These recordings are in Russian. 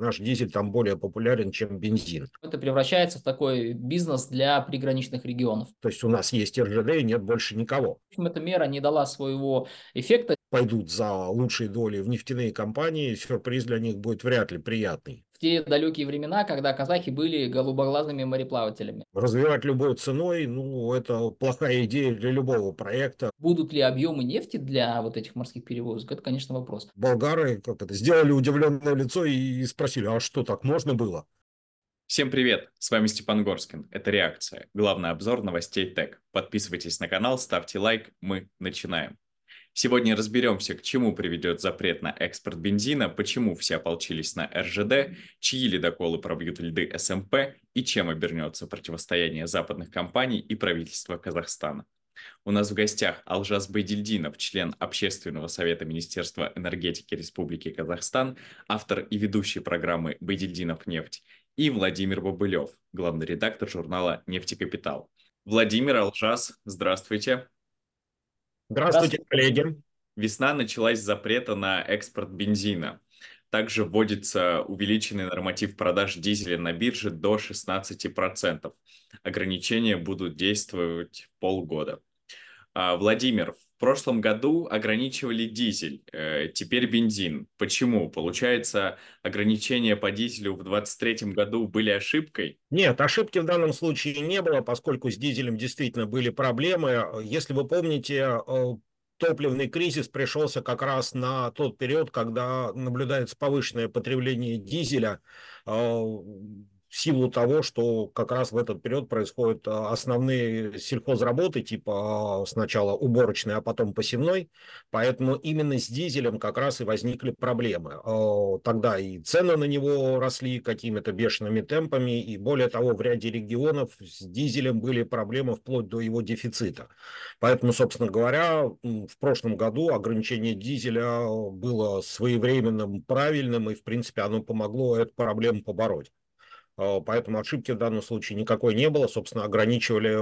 Наш дизель там более популярен, чем бензин. Это превращается в такой бизнес для приграничных регионов. То есть у нас есть РЖД и нет больше никого. В общем, эта мера не дала своего эффекта. Пойдут за лучшие доли в нефтяные компании, сюрприз для них будет вряд ли приятный те далекие времена, когда казахи были голубоглазыми мореплавателями. Развивать любой ценой, ну, это плохая идея для любого проекта. Будут ли объемы нефти для вот этих морских перевозок? Это, конечно, вопрос. Болгары как это, сделали удивленное лицо и спросили, а что, так можно было? Всем привет! С вами Степан Горскин. Это «Реакция» – главный обзор новостей ТЭК. Подписывайтесь на канал, ставьте лайк. Мы начинаем. Сегодня разберемся, к чему приведет запрет на экспорт бензина, почему все ополчились на РЖД, чьи ледоколы пробьют льды СМП и чем обернется противостояние западных компаний и правительства Казахстана. У нас в гостях Алжас Байдильдинов, член Общественного совета Министерства энергетики Республики Казахстан, автор и ведущий программы «Байдильдинов нефть», и Владимир Бобылев, главный редактор журнала «Нефтекапитал». Владимир Алжас, здравствуйте. Здравствуйте, коллеги. Весна началась с запрета на экспорт бензина. Также вводится увеличенный норматив продаж дизеля на бирже до 16%. Ограничения будут действовать полгода. А, Владимир, прошлом году ограничивали дизель, э, теперь бензин. Почему? Получается, ограничения по дизелю в 2023 году были ошибкой? Нет, ошибки в данном случае не было, поскольку с дизелем действительно были проблемы. Если вы помните, э, топливный кризис пришелся как раз на тот период, когда наблюдается повышенное потребление дизеля э, в силу того, что как раз в этот период происходят а, основные сельхозработы, типа а, сначала уборочной, а потом посевной, поэтому именно с дизелем как раз и возникли проблемы. А, тогда и цены на него росли какими-то бешеными темпами, и более того, в ряде регионов с дизелем были проблемы вплоть до его дефицита. Поэтому, собственно говоря, в прошлом году ограничение дизеля было своевременным, правильным, и, в принципе, оно помогло эту проблему побороть. Э, поэтому ошибки в данном случае никакой не было. Собственно, ограничивали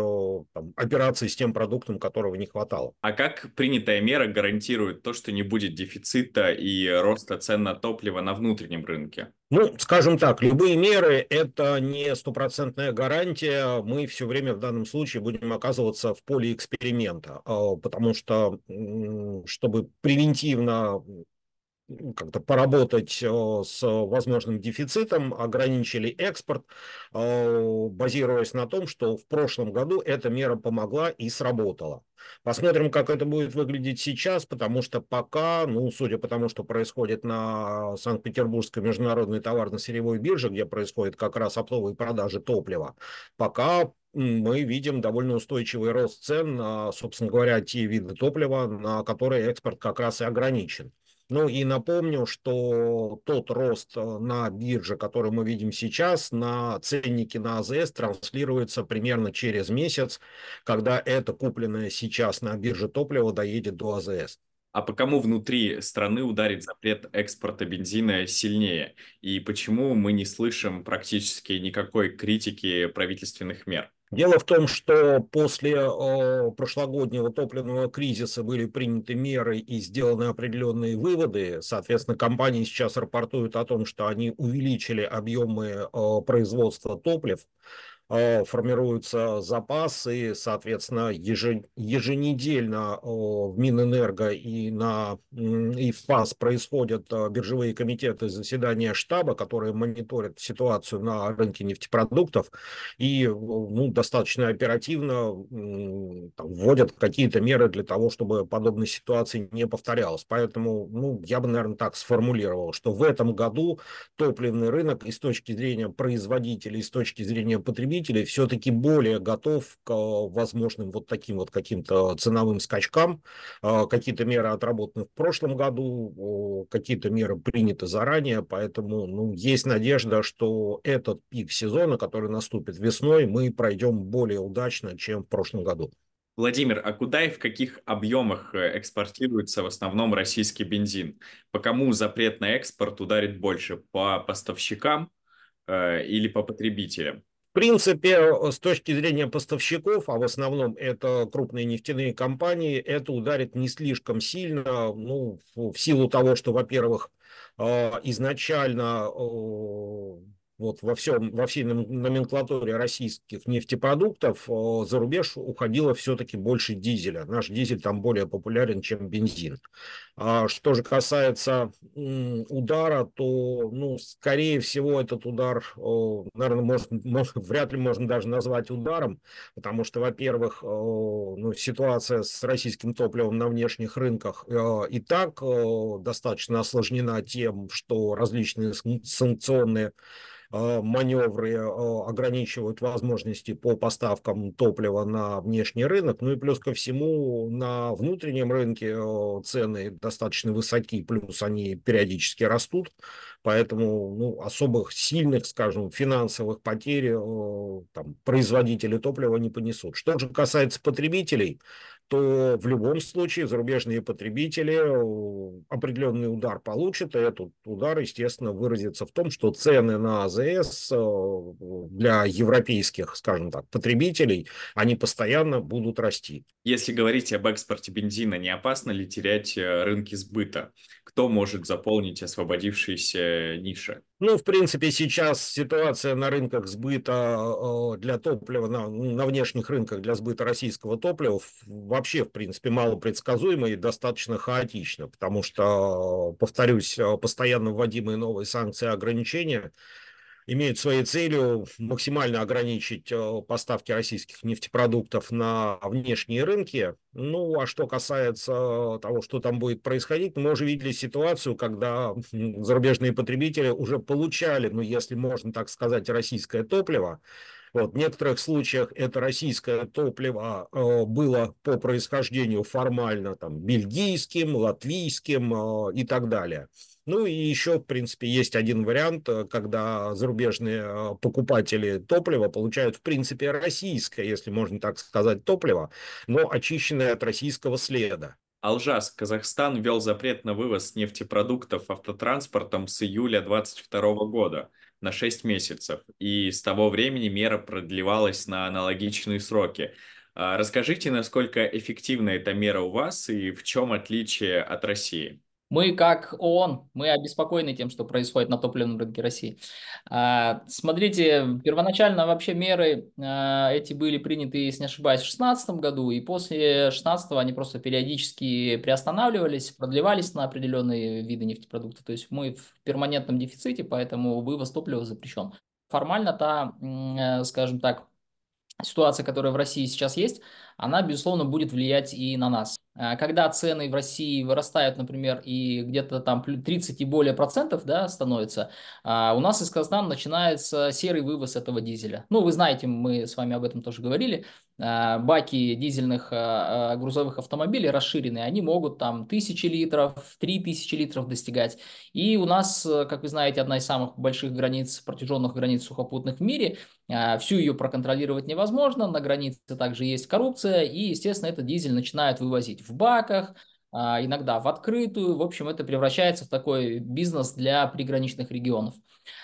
там, операции с тем продуктом, которого не хватало. А как принятая мера гарантирует то, что не будет дефицита и роста цен на топливо на внутреннем рынке? Ну, скажем так, любые меры – это не стопроцентная гарантия. Мы все время в данном случае будем оказываться в поле эксперимента, э, потому что, чтобы превентивно как-то поработать э, с возможным дефицитом, ограничили экспорт, э, базируясь на том, что в прошлом году эта мера помогла и сработала. Посмотрим, как это будет выглядеть сейчас, потому что пока, ну, судя по тому, что происходит на Санкт-Петербургской международной товарно-сырьевой бирже, где происходит как раз оптовые продажи топлива, пока мы видим довольно устойчивый рост цен на, собственно говоря, те виды топлива, на которые экспорт как раз и ограничен. Ну и напомню, что тот рост э, на бирже, который мы видим сейчас, на ценнике на АЗС транслируется примерно через месяц, когда это купленное сейчас на бирже топливо доедет до АЗС. А по кому внутри страны ударит запрет экспорта бензина сильнее? И почему мы не слышим практически никакой критики правительственных мер? Дело в том, что после прошлогоднего топливного кризиса были приняты меры и сделаны определенные выводы. Соответственно, компании сейчас рапортуют о том, что они увеличили объемы производства топлив. Э, формируются запасы, соответственно, еженедельно в Минэнерго и, на, и в ФАС происходят э, биржевые комитеты заседания штаба, которые мониторят ситуацию на рынке нефтепродуктов и ну, достаточно оперативно там, вводят какие-то меры для того, чтобы подобной ситуации не повторялось. Поэтому ну, я бы, наверное, так сформулировал, что в этом году топливный рынок и с точки зрения производителей, и с точки зрения потребителей, потребителей все-таки более готов к э, возможным вот таким вот каким-то ценовым скачкам. Э, какие-то меры отработаны в прошлом году, какие-то меры приняты заранее, поэтому ну, есть надежда, что этот пик сезона, который наступит весной, мы пройдем более удачно, чем в прошлом году. Владимир, а куда и в каких объемах э, экспортируется в основном российский бензин? По кому запрет на экспорт ударит больше? По поставщикам э, или по потребителям? Принципе, э, с точки зрения поставщиков, а в основном это крупные нефтяные компании, это ударит не слишком сильно, ну, в силу того, что, во-первых, изначально вот во, всем, во всей номенклатуре российских нефтепродуктов за рубеж уходило все-таки больше дизеля. Наш дизель там более популярен, чем бензин. А что же касается удара, то, ну, скорее всего, этот удар, наверное, может, может, вряд ли можно даже назвать ударом, потому что, во-первых, ну, ситуация с российским топливом на внешних рынках и так достаточно осложнена тем, что различные санкционные маневры э, ограничивают возможности по поставкам топлива на внешний рынок. Ну и плюс ко всему на внутреннем рынке э, цены достаточно высоки, плюс они периодически растут. Поэтому ну, особых сильных, скажем, финансовых потерь там, производители топлива не понесут. Что же касается потребителей, то в любом случае зарубежные потребители э, определенный удар получат, и этот удар, естественно, выразится в том, что цены на АЗС э, для европейских, скажем так, потребителей, они постоянно будут расти. Если говорить об экспорте бензина, не опасно ли терять э, рынки сбыта? Кто может заполнить освободившиеся ниши? Ну, в принципе, сейчас ситуация на рынках сбыта для топлива, на, на внешних рынках для сбыта российского топлива вообще, в принципе, мало предсказуема и достаточно хаотична, потому что, повторюсь, постоянно вводимые новые санкции и ограничения имеют своей целью максимально ограничить поставки российских нефтепродуктов на внешние рынки. Ну, а что касается того, что там будет происходить, мы уже видели ситуацию, когда зарубежные потребители уже получали, ну, если можно так сказать, российское топливо, вот, в некоторых случаях это российское топливо э, было по происхождению формально там, бельгийским, латвийским э, и так далее. Ну и еще, в принципе, есть один вариант, э, когда зарубежные э, покупатели топлива получают, в принципе, российское, если можно так сказать, топливо, но очищенное от российского следа. Алжас, Казахстан ввел запрет на вывоз нефтепродуктов автотранспортом с июля 2022 года на 6 месяцев, и с того времени мера продлевалась на аналогичные сроки. А, расскажите, насколько эффективна эта мера у вас и в чем отличие от России? Мы, как ООН, мы обеспокоены тем, что происходит на топливном рынке России. А, смотрите, первоначально вообще меры а, эти были приняты, если не ошибаюсь, в 2016 году, и после 2016 они просто периодически приостанавливались, продлевались на определенные виды нефтепродуктов. То есть мы в перманентном дефиците, поэтому вывоз топлива запрещен. Формально та, э, скажем так, ситуация, которая в России сейчас есть, она, безусловно, будет влиять и на нас. А, когда цены в России вырастают, например, и где-то там 30 и более процентов да, становится, а, у нас из Казахстана начинается серый вывоз этого дизеля. Ну, вы знаете, мы с вами об этом тоже говорили, а, баки дизельных грузовых автомобилей расширенные, они могут там тысячи литров, три тысячи литров достигать. И у нас, как вы знаете, одна из самых больших границ, протяженных границ сухопутных в мире, всю ее проконтролировать невозможно, на границе также есть коррупция, и, естественно, этот дизель начинают вывозить в баках, а, иногда в открытую. В общем, это превращается в такой бизнес для приграничных регионов.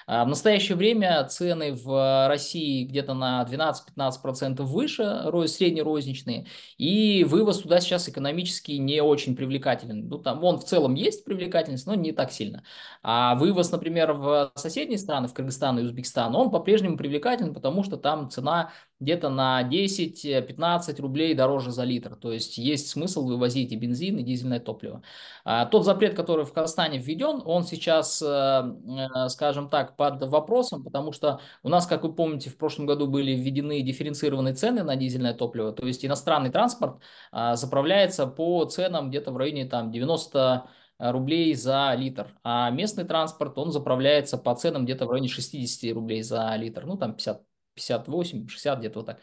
А, в настоящее время цены в России где-то на 12-15% выше, среднерозничные, и вывоз туда сейчас экономически не очень привлекателен. Ну, там он в целом есть привлекательность, но не так сильно. А вывоз, например, в соседние страны, в Кыргызстан и Узбекистан, он по-прежнему привлекателен, потому что там цена где-то на 10-15 рублей дороже за литр. То есть есть смысл вывозить и бензин, и дизельное топливо. А, тот запрет, который в Казахстане введен, он сейчас, э, э, скажем так, под вопросом, потому что у нас, как вы помните, в прошлом году были введены дифференцированные цены на дизельное топливо. То есть иностранный транспорт а, заправляется по ценам где-то в районе там 90 рублей за литр, а местный транспорт, он заправляется по ценам где-то в районе 60 рублей за литр, ну там 50 58, 60, где-то вот так.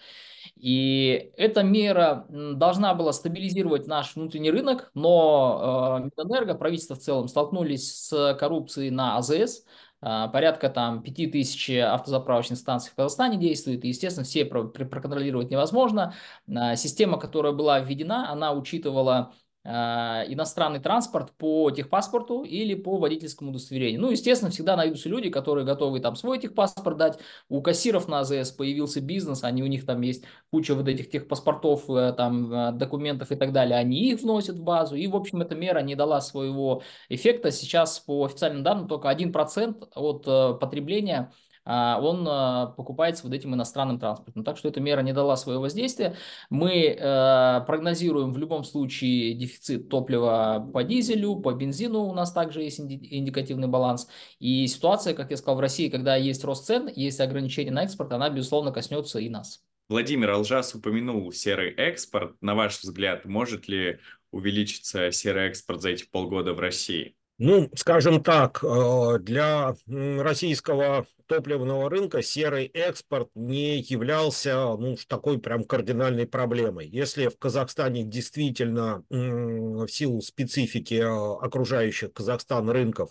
И эта мера должна была стабилизировать наш внутренний рынок, но э, Минэнерго, правительство в целом, столкнулись с коррупцией на АЗС, порядка там 5000 автозаправочных станций в Казахстане действует, и, естественно, все про- проконтролировать невозможно. Э, система, которая была введена, она учитывала а, иностранный транспорт по техпаспорту или по водительскому удостоверению. Ну, естественно, всегда найдутся люди, которые готовы там свой техпаспорт дать. У кассиров на АЗС появился бизнес, они у них там есть куча вот этих техпаспортов, э, там э, документов и так далее. Они их вносят в базу. И, в общем, эта мера не дала своего эффекта. Сейчас по официальным данным только 1% от э, потребления он а, покупается вот этим иностранным транспортом. Так что эта мера не дала своего воздействия. Мы э, прогнозируем в любом случае дефицит топлива по дизелю, по бензину у нас также есть индикативный баланс. И ситуация, как я сказал, в России, когда есть рост цен, есть ограничения на экспорт, она, безусловно, коснется и нас. Владимир Алжас упомянул серый экспорт. На ваш взгляд, может ли увеличиться серый экспорт за эти полгода в России? Ну, скажем так, э, для российского топливного рынка серый экспорт не являлся ну, такой прям кардинальной проблемой. Если в Казахстане действительно в силу специфики э, окружающих Казахстан рынков,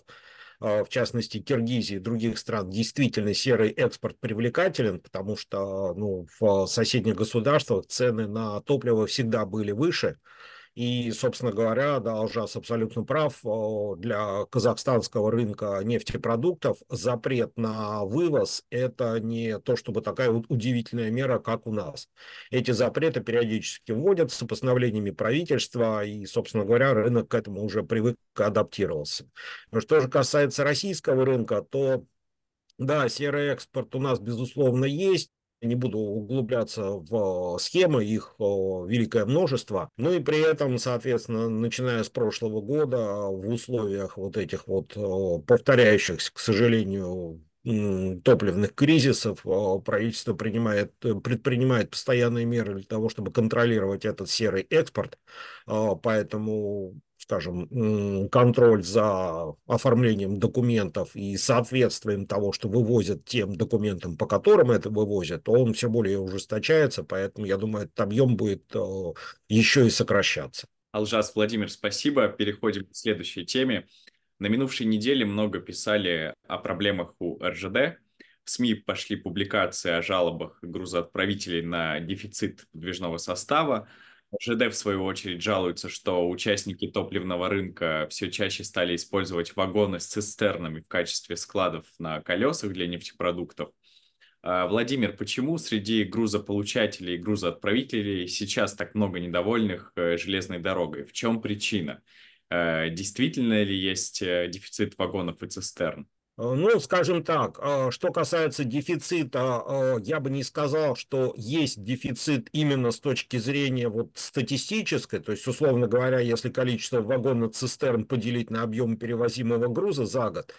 э, в частности Киргизии и других стран, действительно серый экспорт привлекателен, потому что ну, в соседних государствах цены на топливо всегда были выше, и, собственно говоря, да, Алжас абсолютно прав, для казахстанского рынка нефтепродуктов запрет на вывоз – это не то, чтобы такая вот удивительная мера, как у нас. Эти запреты периодически вводятся постановлениями правительства, и, собственно говоря, рынок к этому уже привык адаптировался. Но что же касается российского рынка, то да, серый экспорт у нас, безусловно, есть не буду углубляться в схемы, их великое множество. Ну и при этом, соответственно, начиная с прошлого года, в условиях вот этих вот повторяющихся, к сожалению, топливных кризисов правительство принимает, предпринимает постоянные меры для того, чтобы контролировать этот серый экспорт. Поэтому скажем, контроль за оформлением документов и соответствием того, что вывозят тем документам, по которым это вывозят, он все более ужесточается, поэтому, я думаю, этот объем будет э, еще и сокращаться. Алжас Владимир, спасибо. Переходим к следующей теме. На минувшей неделе много писали о проблемах у РЖД. В СМИ пошли публикации о жалобах грузоотправителей на дефицит подвижного состава. ЖД, в свою очередь, жалуются, что участники топливного рынка все чаще стали использовать вагоны с цистернами в качестве складов на колесах для нефтепродуктов. А, Владимир, почему среди грузополучателей и грузоотправителей сейчас так много недовольных э, железной дорогой? В чем причина? Э, действительно ли есть э, дефицит вагонов и цистерн? Э, ну, скажем так, э, что касается дефицита, э, я бы не сказал, что есть дефицит именно с точки зрения вот статистической, то есть, условно говоря, если количество вагонов цистерн поделить на объем перевозимого груза за год,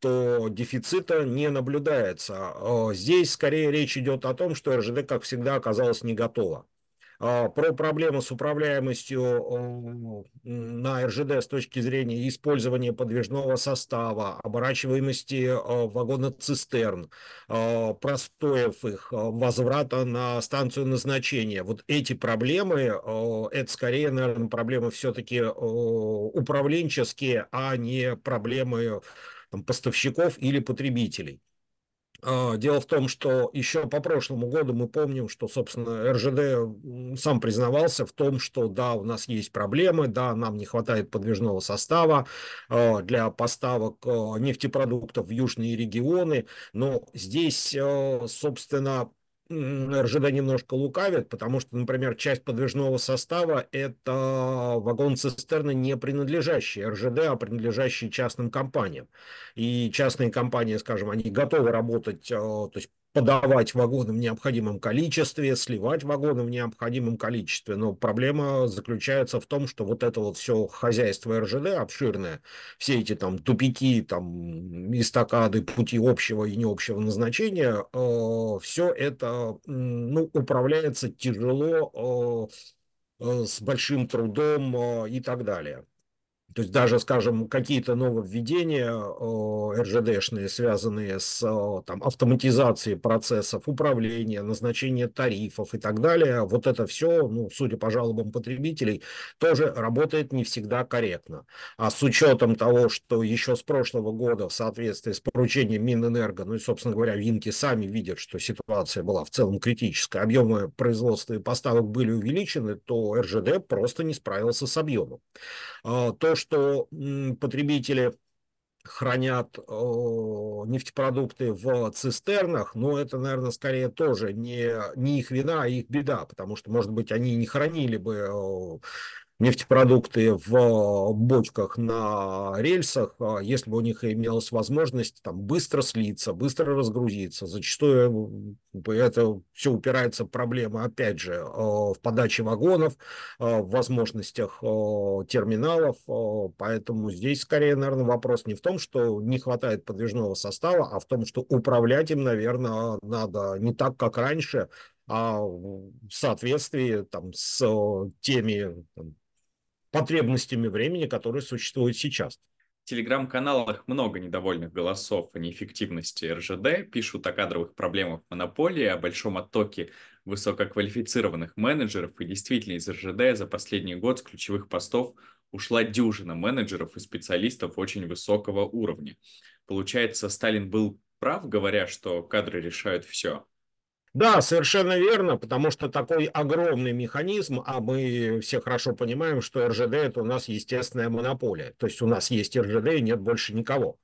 то дефицита не наблюдается. Здесь скорее речь идет о том, что РЖД, как всегда, оказалась не готова. А, про проблемы с управляемостью на РЖД с точки зрения использования подвижного состава, оборачиваемости а, вагона-цистерн, а, простоев их, возврата на станцию назначения. Вот эти проблемы, это скорее, наверное, проблемы все-таки управленческие, а не проблемы поставщиков или потребителей. А, дело в том, что еще по прошлому году мы помним, что, собственно, РЖД сам признавался в том, что да, у нас есть проблемы, да, нам не хватает подвижного состава а, для поставок а, нефтепродуктов в южные регионы, но здесь, собственно, РЖД немножко лукавит, потому что, например, часть подвижного состава – это вагон-цистерны, не принадлежащие РЖД, а принадлежащие частным компаниям. И частные компании, скажем, они готовы работать, э, то есть подавать вагоны в необходимом количестве, сливать вагоны в необходимом количестве. Но проблема заключается в том, что вот это вот все хозяйство РЖД обширное, все эти там тупики, там эстакады, пути общего и необщего назначения, э, все это ну, управляется тяжело, э, э, с большим трудом э, и так далее. То есть даже, скажем, какие-то нововведения РЖДшные, связанные с там, автоматизацией процессов управления, назначения тарифов и так далее, вот это все, ну, судя по жалобам потребителей, тоже работает не всегда корректно. А с учетом того, что еще с прошлого года в соответствии с поручением Минэнерго, ну и, собственно говоря, Винки сами видят, что ситуация была в целом критическая, объемы производства и поставок были увеличены, то РЖД просто не справился с объемом. А, то, что потребители хранят нефтепродукты в цистернах, но это, наверное, скорее тоже не, не их вина, а их беда, потому что, может быть, они не хранили бы нефтепродукты в бочках на рельсах, а если бы у них имелась возможность там быстро слиться, быстро разгрузиться. Зачастую это все упирается в проблемы, опять же, в подаче вагонов, в возможностях терминалов, поэтому здесь скорее, наверное, вопрос не в том, что не хватает подвижного состава, а в том, что управлять им, наверное, надо не так, как раньше, а в соответствии там, с теми там, потребностями времени, которые существуют сейчас. В телеграм-каналах много недовольных голосов о неэффективности РЖД, пишут о кадровых проблемах монополии, о большом оттоке высококвалифицированных менеджеров, и действительно из РЖД за последний год с ключевых постов ушла дюжина менеджеров и специалистов очень высокого уровня. Получается, Сталин был прав, говоря, что кадры решают все. Да, совершенно верно, потому что такой огромный механизм, а мы все хорошо понимаем, что РЖД это у нас естественная монополия. То есть у нас есть РЖД и нет больше никого.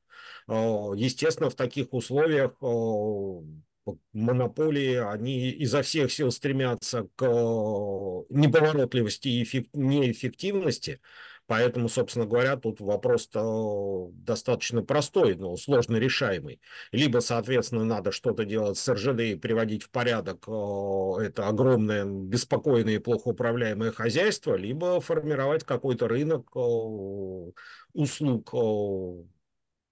Естественно, в таких условиях монополии, они изо всех сил стремятся к неповоротливости и неэффективности, Поэтому, собственно говоря, тут вопрос достаточно простой, но сложно решаемый. Либо, соответственно, надо что-то делать с РЖД и приводить в порядок это огромное, беспокойное и плохо управляемое хозяйство, либо формировать какой-то рынок услуг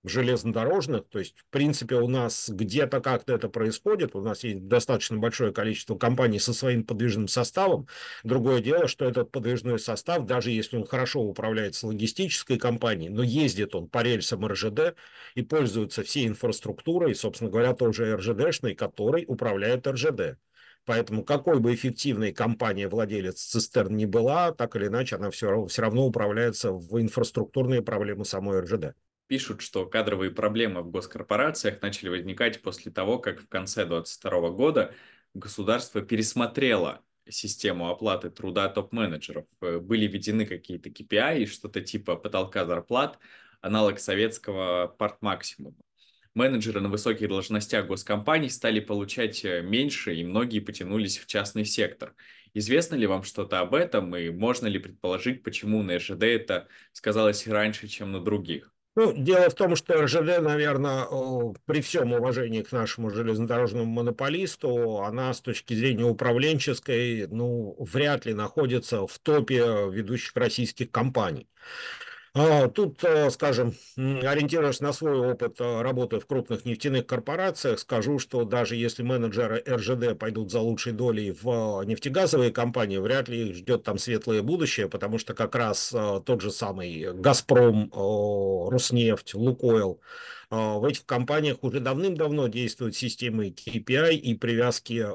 железнодорожных, то есть, в принципе, у нас где-то как-то это происходит, у нас есть достаточно большое количество компаний со своим подвижным составом. Другое дело, что этот подвижной состав, даже если он хорошо управляется логистической компанией, но ездит он по рельсам РЖД и пользуется всей инфраструктурой, собственно говоря, тоже РЖДшной, которой управляет РЖД. Поэтому какой бы эффективной компания владелец цистерн не была, так или иначе она все, все равно управляется в инфраструктурные проблемы самой РЖД пишут, что кадровые проблемы в госкорпорациях начали возникать после того, как в конце 2022 года государство пересмотрело систему оплаты труда топ-менеджеров. Э, были введены какие-то KPI и что-то типа потолка зарплат, аналог советского парт-максимума. Менеджеры на высоких должностях госкомпаний стали получать э, меньше, и многие потянулись в частный сектор. Известно ли вам что-то об этом, и можно ли предположить, почему на РЖД это сказалось раньше, чем на других? Ну, дело в том, что РЖД, наверное, при всем уважении к нашему железнодорожному монополисту, она с точки зрения управленческой, ну, вряд ли находится в топе ведущих российских компаний. А, тут, э, скажем, ориентируясь на свой опыт э, работы в крупных нефтяных корпорациях, скажу, что даже если менеджеры РЖД пойдут за лучшей долей в нефтегазовые компании, вряд ли их ждет там светлое будущее, потому что как раз тот же самый «Газпром», «Роснефть», «Лукойл», в этих компаниях уже давным-давно действуют системы KPI и привязки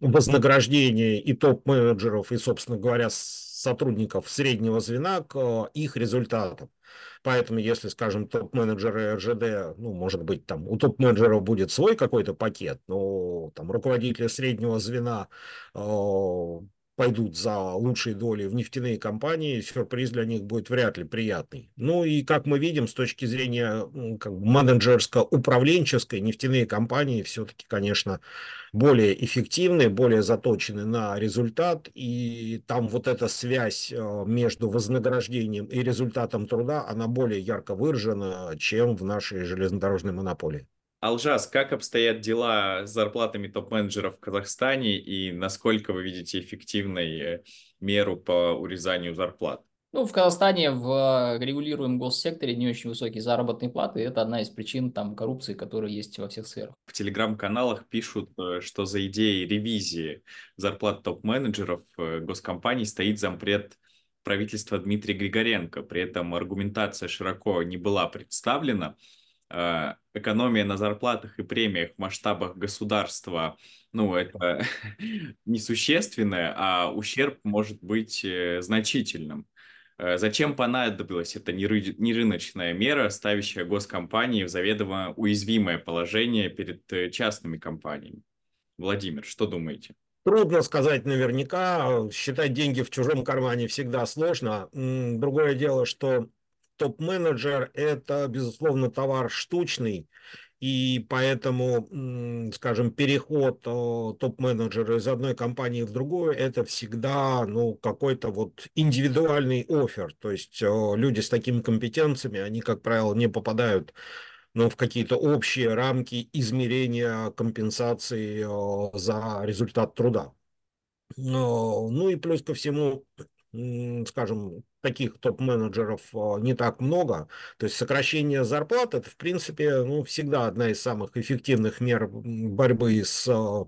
вознаграждения и топ-менеджеров, и, собственно говоря, сотрудников среднего звена к э, их результатам. Поэтому, если, скажем, топ-менеджеры РЖД, ну, может быть, там у топ-менеджеров будет свой какой-то пакет, но там руководители среднего звена э, пойдут за лучшие доли в нефтяные компании, сюрприз для них будет вряд ли приятный. Ну и, как мы видим, с точки зрения как бы менеджерско-управленческой, нефтяные компании все-таки, конечно, более эффективны, более заточены на результат, и там вот эта связь э, между вознаграждением и результатом труда, она более ярко выражена, чем в нашей железнодорожной монополии. Алжас, как обстоят дела с зарплатами топ-менеджеров в Казахстане и насколько вы видите эффективной э, меру по урезанию зарплат? Ну, в Казахстане в регулируемом госсекторе не очень высокие заработные платы. Это одна из причин там, коррупции, которая есть во всех сферах. В телеграм-каналах пишут, э, что за идеей ревизии зарплат топ-менеджеров э, госкомпаний стоит зампред правительства Дмитрия Григоренко. При этом аргументация широко не была представлена. Э, экономия на зарплатах и премиях в масштабах государства, ну, это несущественное, а ущерб может быть э, значительным. Э, зачем понадобилась эта нерыночная мера, ставящая госкомпании в заведомо уязвимое положение перед частными компаниями? Владимир, что думаете? Трудно сказать наверняка. Считать деньги в чужом кармане всегда сложно. Другое дело, что топ-менеджер – это, безусловно, товар штучный, и поэтому, скажем, переход топ-менеджера из одной компании в другую – это всегда ну, какой-то вот индивидуальный офер. То есть люди с такими компетенциями, они, как правило, не попадают ну, в какие-то общие рамки измерения компенсации за результат труда. Ну и плюс ко всему, скажем, таких топ-менеджеров а, не так много. То есть сокращение зарплат это, в принципе, ну, всегда одна из самых эффективных мер борьбы с а,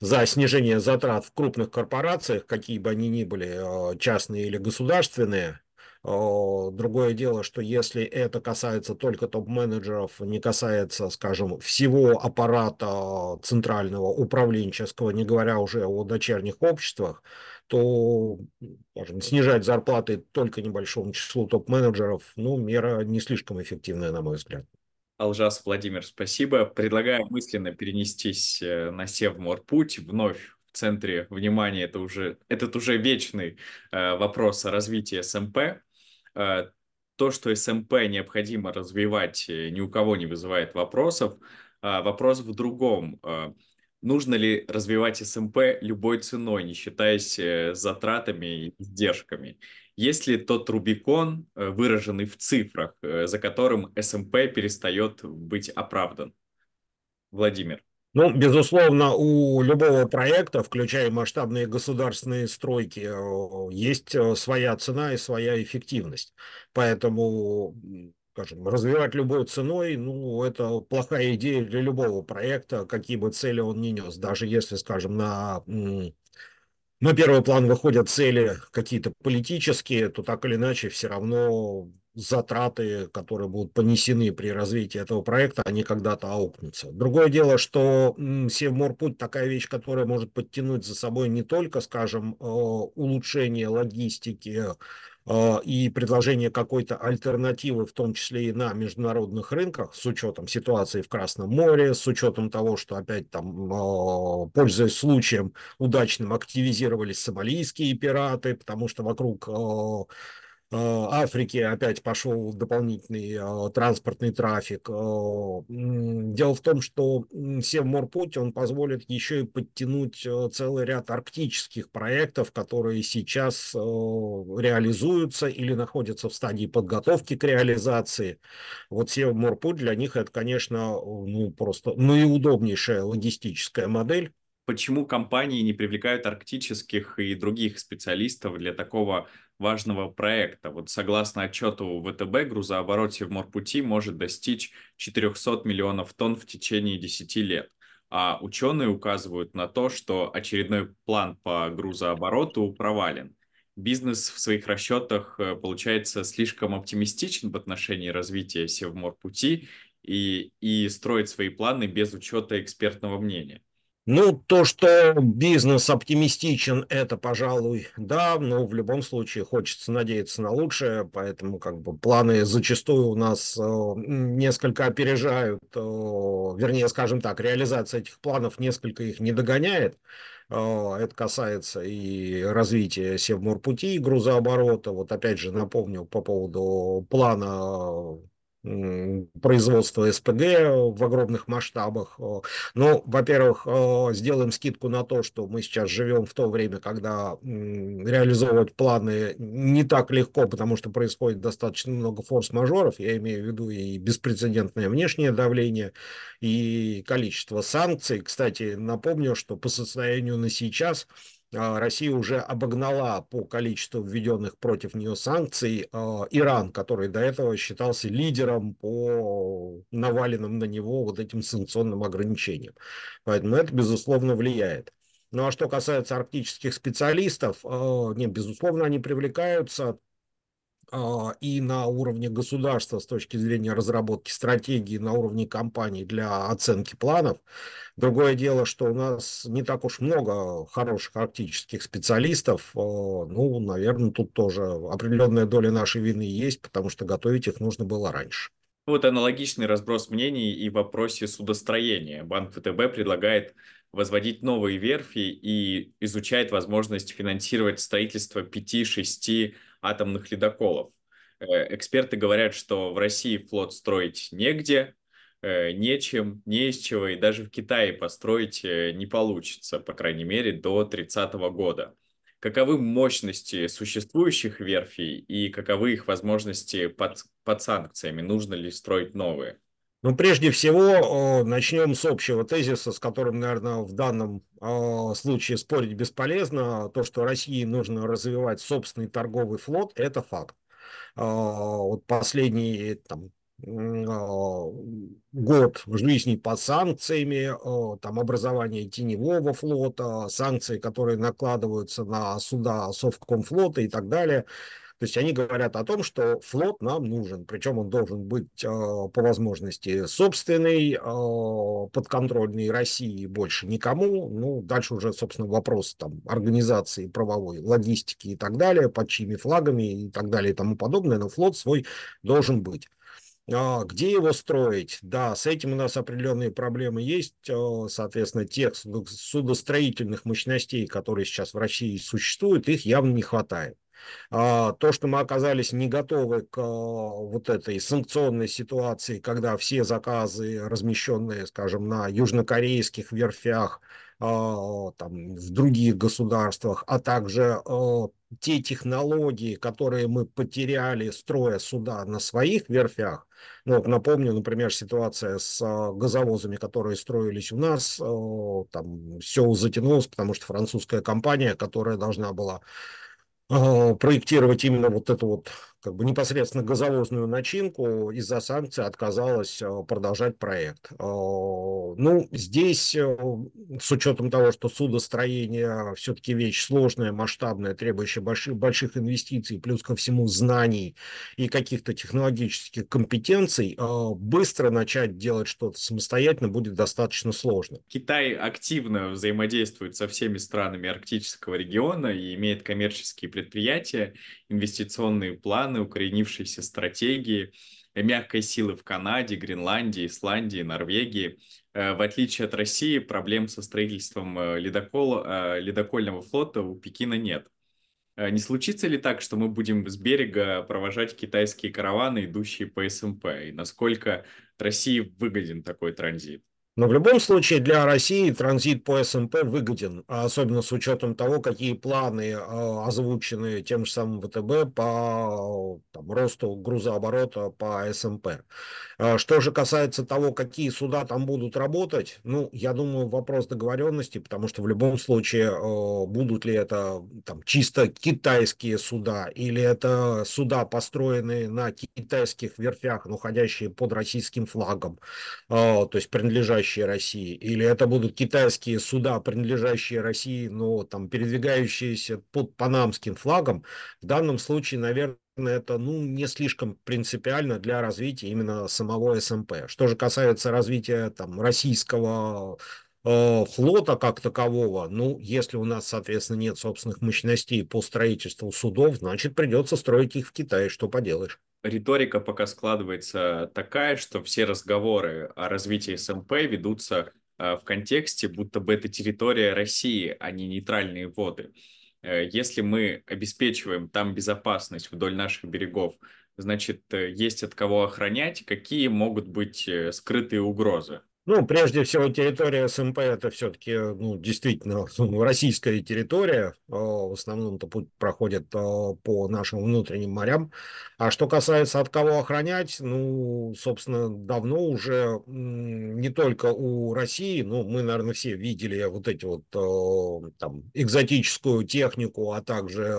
за снижение затрат в крупных корпорациях, какие бы они ни были, а, частные или государственные. Другое дело, что если это касается только топ-менеджеров, не касается, скажем, всего аппарата центрального управленческого, не говоря уже о дочерних обществах, то скажем, снижать зарплаты только небольшому числу топ-менеджеров, ну, мера не слишком эффективная, на мой взгляд. Алжас Владимир, спасибо. Предлагаю мысленно перенестись э, на Севморпуть. Вновь в центре внимания это уже, этот уже вечный э, вопрос о развитии СМП. Э, то, что СМП необходимо развивать, э, ни у кого не вызывает вопросов. Э, вопрос в другом. Э, нужно ли развивать СМП любой ценой, не считаясь э, затратами и издержками? Есть ли тот Рубикон, э, выраженный в цифрах, э, за которым СМП перестает быть оправдан? Владимир. Ну, безусловно, у любого проекта, включая масштабные государственные стройки, есть своя цена и своя эффективность. Поэтому скажем, развивать любой ценой, ну, это плохая идея для любого проекта, какие бы цели он ни нес. Даже если, скажем, на, на первый план выходят цели какие-то политические, то так или иначе все равно затраты, которые будут понесены при развитии этого проекта, они когда-то аукнутся. Другое дело, что Севморпуть такая вещь, которая может подтянуть за собой не только, скажем, э, улучшение логистики, и предложение какой-то альтернативы, в том числе и на международных рынках, с учетом ситуации в Красном море, с учетом того, что опять там, а, пользуясь случаем удачным, активизировались сомалийские пираты, потому что вокруг а, а, Африки опять пошел дополнительный а, транспортный трафик. А, дело в том, что Севморпуть, он позволит еще и подтянуть целый ряд арктических проектов, которые сейчас реализуются или находятся в стадии подготовки к реализации. Вот Севморпуть для них это, конечно, ну, просто наиудобнейшая логистическая модель почему компании не привлекают арктических и других специалистов для такого важного проекта. Вот согласно отчету ВТБ, грузооборот Севморпути может достичь 400 миллионов тонн в течение 10 лет. А ученые указывают на то, что очередной план по грузообороту провален. Бизнес в своих расчетах э, получается слишком оптимистичен в отношении развития Севморпути и, и строит свои планы без учета экспертного мнения. Ну, то, что бизнес оптимистичен, это, пожалуй, да, но в любом случае хочется надеяться на лучшее, поэтому как бы планы зачастую у нас э, несколько опережают, э, вернее, скажем так, реализация этих планов несколько их не догоняет. Э, это касается и развития Севморпути, грузооборота. Вот опять же напомню по поводу плана производства СПГ в огромных масштабах. Ну, во-первых, сделаем скидку на то, что мы сейчас живем в то время, когда реализовывать планы не так легко, потому что происходит достаточно много форс-мажоров, я имею в виду и беспрецедентное внешнее давление, и количество санкций. Кстати, напомню, что по состоянию на сейчас Россия уже обогнала по количеству введенных против нее санкций а, Иран, который до этого считался лидером по наваленным на него вот этим санкционным ограничениям. Поэтому это, безусловно, влияет. Ну а что касается арктических специалистов, не, безусловно, они привлекаются а, и на уровне государства с точки зрения разработки стратегии, на уровне компаний для оценки планов. Другое дело, что у нас не так уж много хороших арктических специалистов. А, ну, наверное, тут тоже определенная доля нашей вины есть, потому что готовить их нужно было раньше. Вот аналогичный разброс мнений и в вопросе судостроения. Банк ВТБ предлагает возводить новые верфи и изучает возможность финансировать строительство 5-6 атомных ледоколов. Э, эксперты говорят, что в России флот строить негде, э, нечем, не из чего, и даже в Китае построить э, не получится, по крайней мере, до 30 года. Каковы мощности существующих верфей и каковы их возможности под, под санкциями? Нужно ли строить новые? Ну, прежде всего, начнем с общего тезиса, с которым, наверное, в данном случае спорить бесполезно. То, что России нужно развивать собственный торговый флот, это факт. Вот последний там, год жизни под санкциями, там образование теневого флота, санкции, которые накладываются на суда Совкомфлота и так далее – то есть они говорят о том, что флот нам нужен, причем он должен быть э, по возможности собственный, э, подконтрольный России больше никому. Ну, дальше уже, собственно, вопрос там организации правовой, логистики и так далее, под чьими флагами и так далее и тому подобное, но флот свой должен быть. А, где его строить? Да, с этим у нас определенные проблемы есть. Соответственно, тех судостроительных мощностей, которые сейчас в России существуют, их явно не хватает. А, то, что мы оказались не готовы к а, вот этой санкционной ситуации, когда все заказы, размещенные, скажем, на южнокорейских верфях, а, там, в других государствах, а также те технологии, которые мы потеряли, строя суда на своих верфях. Ну, напомню, например, ситуация с газовозами, которые строились у нас, там все затянулось, потому что французская компания, которая должна была проектировать именно вот эту вот как бы непосредственно газовозную начинку из-за санкций отказалась э, продолжать проект. Э, ну, здесь, э, с учетом того, что судостроение все-таки вещь сложная, масштабная, требующая больших, больших инвестиций, плюс ко всему знаний и каких-то технологических компетенций, быстро начать делать что-то самостоятельно будет достаточно сложно. Китай активно взаимодействует со всеми странами арктического региона и имеет коммерческие предприятия, инвестиционные планы, планы, укоренившиеся стратегии, мягкой силы в Канаде, Гренландии, Исландии, Норвегии. Э, в отличие от России, проблем со строительством э, ледокола, э, ледокольного флота у Пекина нет. Не случится ли так, что мы будем с берега провожать китайские караваны, идущие по СМП? И насколько России выгоден такой транзит? Но в любом случае для России транзит по СМП выгоден, особенно с учетом того, какие планы э, озвучены тем же самым ВТБ по там, росту грузооборота по СМП. Э, что же касается того, какие суда там будут работать, ну, я думаю, вопрос договоренности, потому что в любом случае э, будут ли это там, чисто китайские суда или это суда, построенные на китайских верфях, находящие под российским флагом, то есть принадлежащие принадлежащие России, или это будут китайские суда, принадлежащие России, но там передвигающиеся под панамским флагом, в данном случае, наверное, это ну, не слишком принципиально для развития именно самого СМП. Что же касается развития там, российского флота как такового, ну, если у нас, соответственно, нет собственных мощностей по строительству судов, значит, придется строить их в Китае, что поделаешь риторика пока складывается такая, что все разговоры о развитии СМП ведутся э, в контексте, будто бы это территория России, а не нейтральные воды. Э, если мы обеспечиваем там безопасность вдоль наших берегов, значит, э, есть от кого охранять, какие могут быть скрытые угрозы? Ну, прежде всего, территория СМП это все-таки, ну, действительно российская территория. А, в основном-то путь проходит а, по нашим внутренним морям. А что касается от кого охранять, ну, собственно, давно уже не только у России, ну, мы, наверное, все видели вот эти вот там экзотическую технику, а также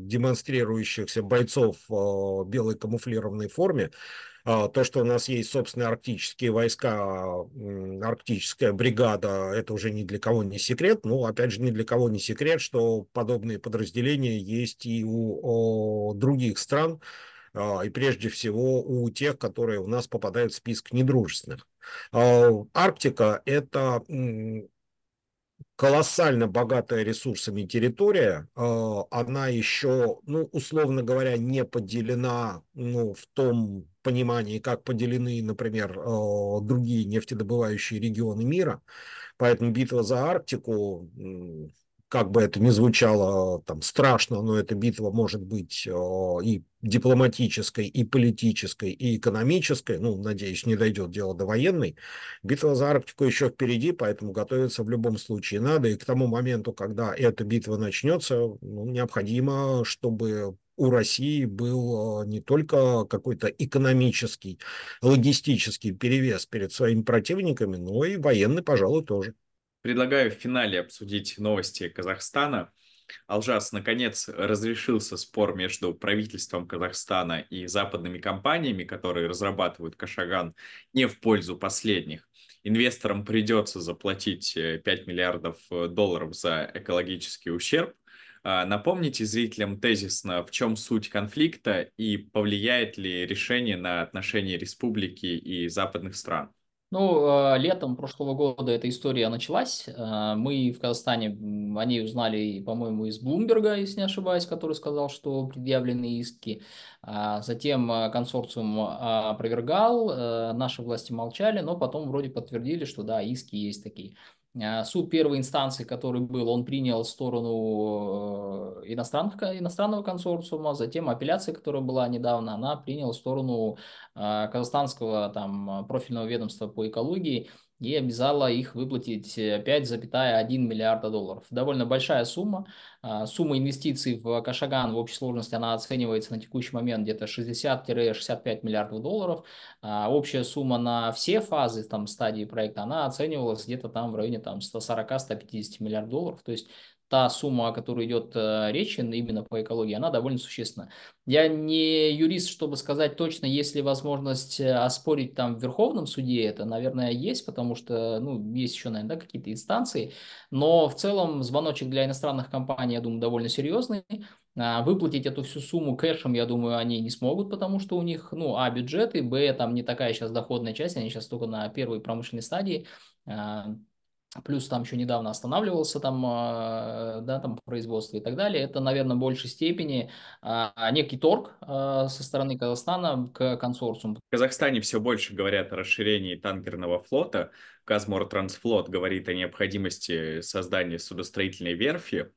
демонстрирующихся бойцов в белой камуфлированной форме. А, то, что у нас есть собственные арктические войска, арктическая бригада, это уже ни для кого не секрет. Но, опять же, ни для кого не секрет, что подобные подразделения есть и у других стран, а, и прежде всего у тех, которые у нас попадают в список недружественных. А, Арктика – это колоссально богатая ресурсами территория, она еще, ну, условно говоря, не поделена ну, в том понимании, как поделены, например, другие нефтедобывающие регионы мира. Поэтому битва за Арктику как бы это ни звучало там страшно, но эта битва может быть э, и дипломатической, и политической, и экономической, ну, надеюсь, не дойдет дело до военной. Битва за Арктику еще впереди, поэтому готовиться в любом случае надо, и к тому моменту, когда эта битва начнется, ну, необходимо, чтобы у России был э, не только какой-то экономический, логистический перевес перед своими противниками, но и военный, пожалуй, тоже. Предлагаю в финале обсудить новости Казахстана. Алжас, наконец, разрешился спор между правительством Казахстана и западными компаниями, которые разрабатывают Кашаган, не в пользу последних. Инвесторам придется заплатить 5 э, миллиардов э, долларов за экологический ущерб. А, напомните зрителям тезисно, в чем суть конфликта и повлияет ли решение на отношения республики и западных стран. Ну, а, летом прошлого года эта история началась. А, мы в Казахстане о ней узнали, по-моему, из Блумберга, если не ошибаюсь, который сказал, что предъявлены иски. А, затем консорциум опровергал, наши власти молчали, но потом вроде подтвердили, что да, иски есть такие. А, суд первой инстанции, который был, он принял сторону э, иностранного консорциума, затем апелляция, которая была недавно, она приняла сторону а, казахстанского там, профильного ведомства по экологии и обязала их выплатить 5,1 миллиарда долларов. Довольно большая сумма. А, сумма инвестиций в Кашаган в общей сложности она оценивается на текущий момент где-то 60-65 миллиардов долларов. А общая сумма на все фазы там, стадии проекта она оценивалась где-то там в районе там, 140-150 миллиардов долларов. То есть та сумма, о которой идет э, речь именно по экологии, она довольно существенна. Я не юрист, чтобы сказать точно, есть ли возможность э, оспорить там в Верховном суде, это, наверное, есть, потому что, ну, есть еще, наверное, да, какие-то инстанции, но в целом звоночек для иностранных компаний, я думаю, довольно серьезный. А, выплатить эту всю сумму кэшем, я думаю, они не смогут, потому что у них, ну, а, бюджеты, б, там не такая сейчас доходная часть, они сейчас только на первой промышленной стадии, а, плюс там еще недавно останавливался там, а, да, там производство и так далее. Это, наверное, в большей степени а, некий торг а, со стороны Казахстана к консорциуму. В Казахстане все больше говорят о расширении танкерного флота. Казмор Трансфлот говорит о необходимости создания судостроительной верфи.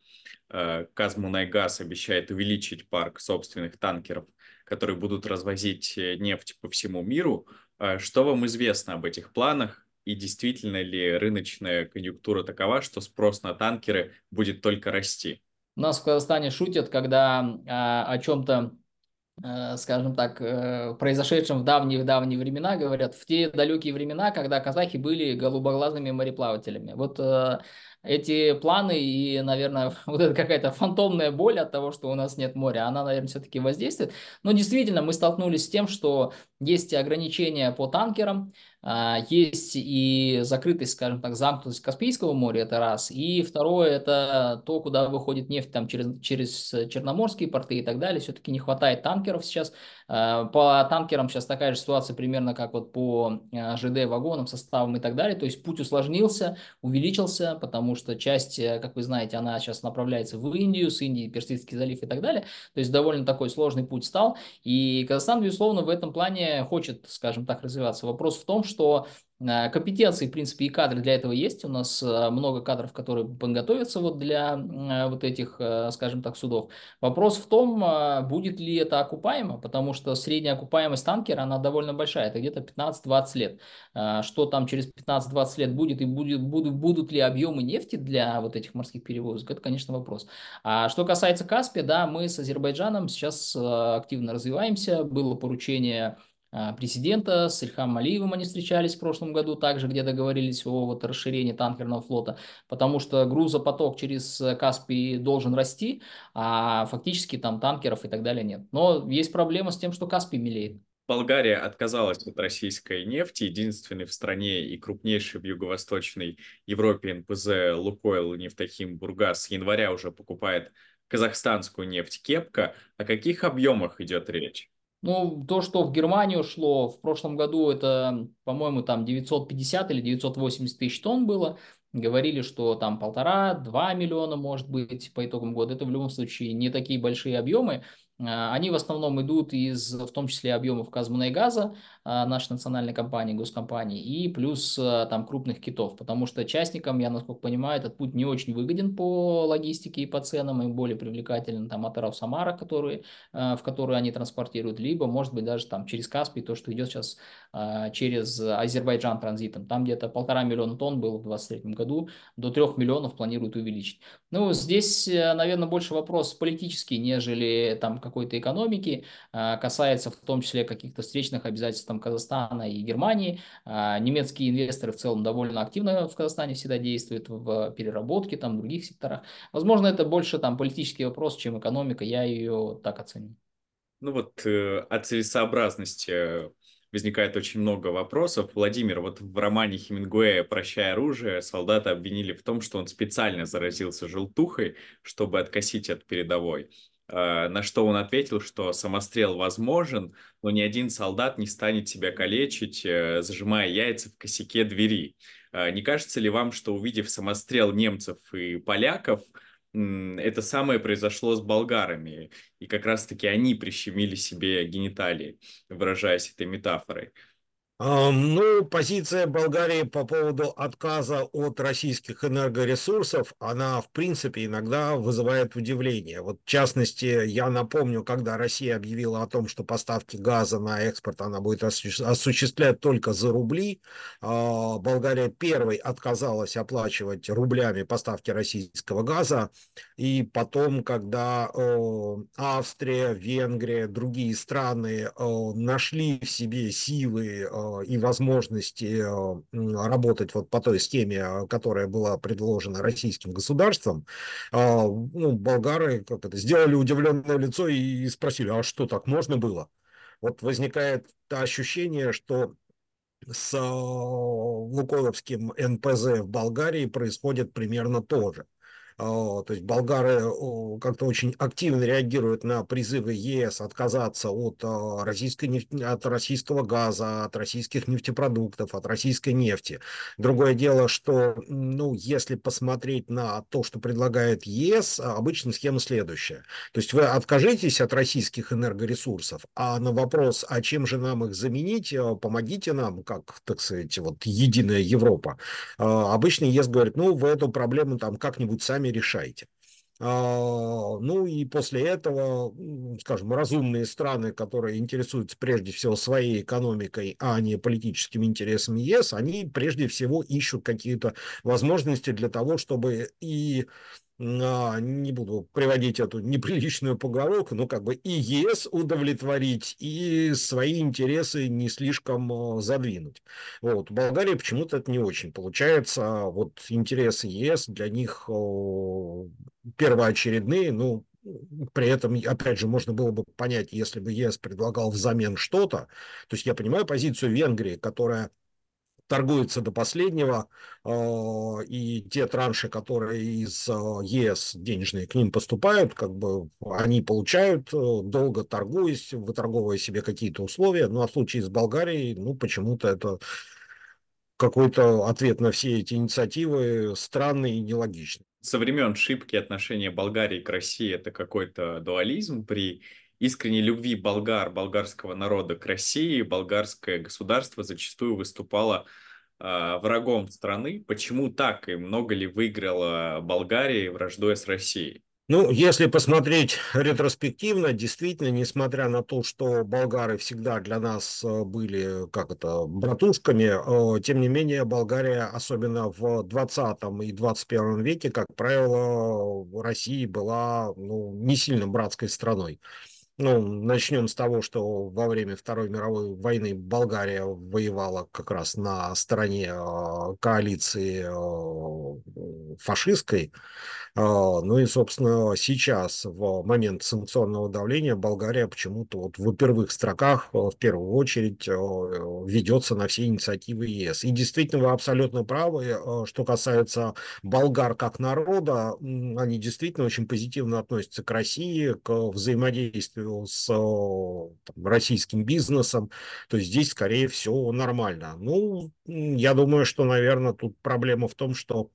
Казмунайгаз обещает увеличить парк собственных танкеров, которые будут развозить э, нефть по всему миру. Что вам известно об этих планах? И действительно ли рыночная конъюнктура такова, что спрос на танкеры будет только расти? У нас в Казахстане шутят, когда а, о чем-то Э, скажем так, э, произошедшем в давние-давние времена, говорят, в те далекие времена, когда казахи были голубоглазыми мореплавателями. Вот э, эти планы и, наверное, вот эта какая-то фантомная боль от того, что у нас нет моря, она, наверное, все-таки воздействует. Но действительно, мы столкнулись с тем, что есть ограничения по танкерам, а, есть и закрытость, скажем так, замкнутость Каспийского моря, это раз. И второе, это то, куда выходит нефть там, через, через Черноморские порты и так далее. Все-таки не хватает танкеров сейчас. А, по танкерам сейчас такая же ситуация примерно как вот по а, ЖД-вагонам, составам и так далее. То есть путь усложнился, увеличился, потому что часть, э, как вы знаете, она сейчас направляется в Индию, с Индии Персидский залив и так далее. То есть довольно такой сложный путь стал. И Казахстан, безусловно, в этом плане хочет, скажем так, развиваться. Вопрос в том, что Э, компетенции, в принципе, и кадры для этого есть. У нас э, много кадров, которые подготовятся вот для э, вот этих, скажем так, судов. Вопрос в том, будет ли это окупаемо, потому что средняя окупаемость танкера, она довольно большая, это где-то 15-20 лет. Что там через 15-20 лет будет и будет, будут, будут ли объемы нефти для вот этих морских перевозок, это, конечно, вопрос. А что касается Каспия, да, мы с Азербайджаном сейчас активно развиваемся. Было поручение президента, с Ильхам Алиевым они встречались в прошлом году, также где договорились о вот расширении танкерного флота, потому что грузопоток через Каспий должен расти, а фактически там танкеров и так далее нет. Но есть проблема с тем, что Каспий мелеет. Болгария отказалась от российской нефти. Единственный в стране и крупнейший в Юго-Восточной Европе НПЗ «Лукойл» Нефтохим Бургас с января уже покупает казахстанскую нефть «Кепка». О каких объемах идет речь? Ну, то, что в Германию шло в прошлом году, это, по-моему, там 950 или 980 тысяч тонн было. Говорили, что там полтора-два миллиона может быть по итогам года. Это в любом случае не такие большие объемы. А, они в основном идут из, в том числе, объемов газа, а, нашей национальной компании, госкомпании, и плюс а, там крупных китов, потому что частникам, я насколько понимаю, этот путь не очень выгоден по логистике и по ценам, им более привлекателен там от Самара, которые, в которые они транспортируют, либо, может быть, даже там через Каспий, то, что идет сейчас через Азербайджан транзитом. Там где-то полтора миллиона тонн было в 2023 году, до трех миллионов планируют увеличить. Ну, здесь, э, наверное, больше вопрос политический, нежели там какой-то экономики, а, касается в том числе каких-то встречных обязательств там, Казахстана и Германии. А, немецкие инвесторы в целом довольно активно в Казахстане всегда действуют в переработке, там, в других секторах. Возможно, это больше там политический вопрос, чем экономика, я ее так оценю. Ну вот э, о целесообразности возникает очень много вопросов. Владимир, вот в романе Хемингуэя «Прощай оружие» солдата обвинили в том, что он специально заразился желтухой, чтобы откосить от передовой. Э, на что он ответил, что самострел возможен, но ни один солдат не станет себя калечить, э, зажимая яйца в косяке двери. Э, не кажется ли вам, что увидев самострел немцев и поляков, это самое произошло с болгарами, и как раз-таки они прищемили себе гениталии, выражаясь этой метафорой. Ну, позиция Болгарии по поводу отказа от российских энергоресурсов, она, в принципе, иногда вызывает удивление. Вот, в частности, я напомню, когда Россия объявила о том, что поставки газа на экспорт она будет осуществлять только за рубли, а, Болгария первой отказалась оплачивать рублями поставки российского газа, и потом, когда Австрия, Венгрия, другие страны нашли в себе силы и возможности э, работать вот по той схеме, э, которая была предложена российским государством, а, ну, болгары как это, сделали удивленное лицо и спросили, а что, так можно было? Вот возникает ощущение, что с э, Лукойловским НПЗ в Болгарии происходит примерно то же. То есть болгары как-то очень активно реагируют на призывы ЕС отказаться от, а, российской нефть, от российского газа, от российских нефтепродуктов, от российской нефти. Другое дело, что ну, если посмотреть на то, что предлагает ЕС, обычно схема следующая. То есть вы откажитесь от российских энергоресурсов, а на вопрос, а чем же нам их заменить, а, помогите нам, как, так сказать, вот единая Европа. А, обычно ЕС говорит, ну, вы эту проблему там как-нибудь сами решайте. А, ну и после этого, скажем, разумные страны, которые интересуются прежде всего своей экономикой, а не политическими интересами ЕС, они прежде всего ищут какие-то возможности для того, чтобы и не буду приводить эту неприличную поговорку, но как бы и ЕС удовлетворить, и свои интересы не слишком а, задвинуть. Вот. В Болгарии почему-то это не очень получается. Вот интересы ЕС для них первоочередные, ну, при этом, опять же, можно было бы понять, если бы ЕС предлагал взамен что-то. То есть я понимаю позицию Венгрии, которая торгуется до последнего, а, и те транши, которые из а, ЕС денежные к ним поступают, как бы они получают, э, долго торгуясь, выторговывая себе какие-то условия. Ну, а в случае с Болгарией, ну, почему-то это какой-то ответ на все эти инициативы странный и нелогичный. Со времен шибки отношения Болгарии к России это какой-то дуализм при искренней любви болгар, болгарского народа к России, болгарское государство зачастую выступало э, врагом страны. Почему так и много ли выиграла Болгария враждуя с Россией? Ну, если посмотреть ретроспективно, действительно, несмотря на то, что болгары всегда для нас э, были, как это, братушками, э, тем не менее, Болгария, особенно в 20 и 21 веке, как правило, России была ну, не сильно братской страной. Ну, начнем с того, что во время Второй мировой войны Болгария воевала как раз на стороне э, коалиции э, фашистской. А, ну и, собственно, сейчас, в момент санкционного давления, Болгария почему-то вот в первых строках, в первую очередь, ведется на все инициативы ЕС. И действительно, вы абсолютно правы, что касается болгар как народа, они действительно очень позитивно относятся к России, к взаимодействию с там, российским бизнесом. То здесь, скорее всего, нормально. Ну, я думаю, что, наверное, тут проблема в том, что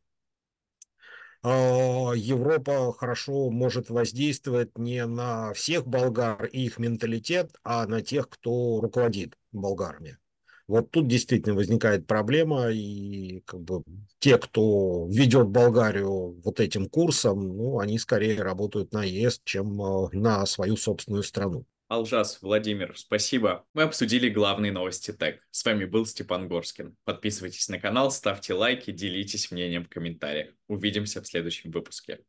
а, Европа хорошо может воздействовать не на всех болгар и их менталитет, а на тех, кто руководит болгарами. Вот тут действительно возникает проблема, и как бы те, кто ведет Болгарию вот этим курсом, ну, они скорее работают на ЕС, чем а, на свою собственную страну. Алжас, Владимир, спасибо. Мы обсудили главные новости ТЭК. С вами был Степан Горскин. Подписывайтесь на канал, ставьте лайки, делитесь мнением в комментариях. Увидимся в следующем выпуске.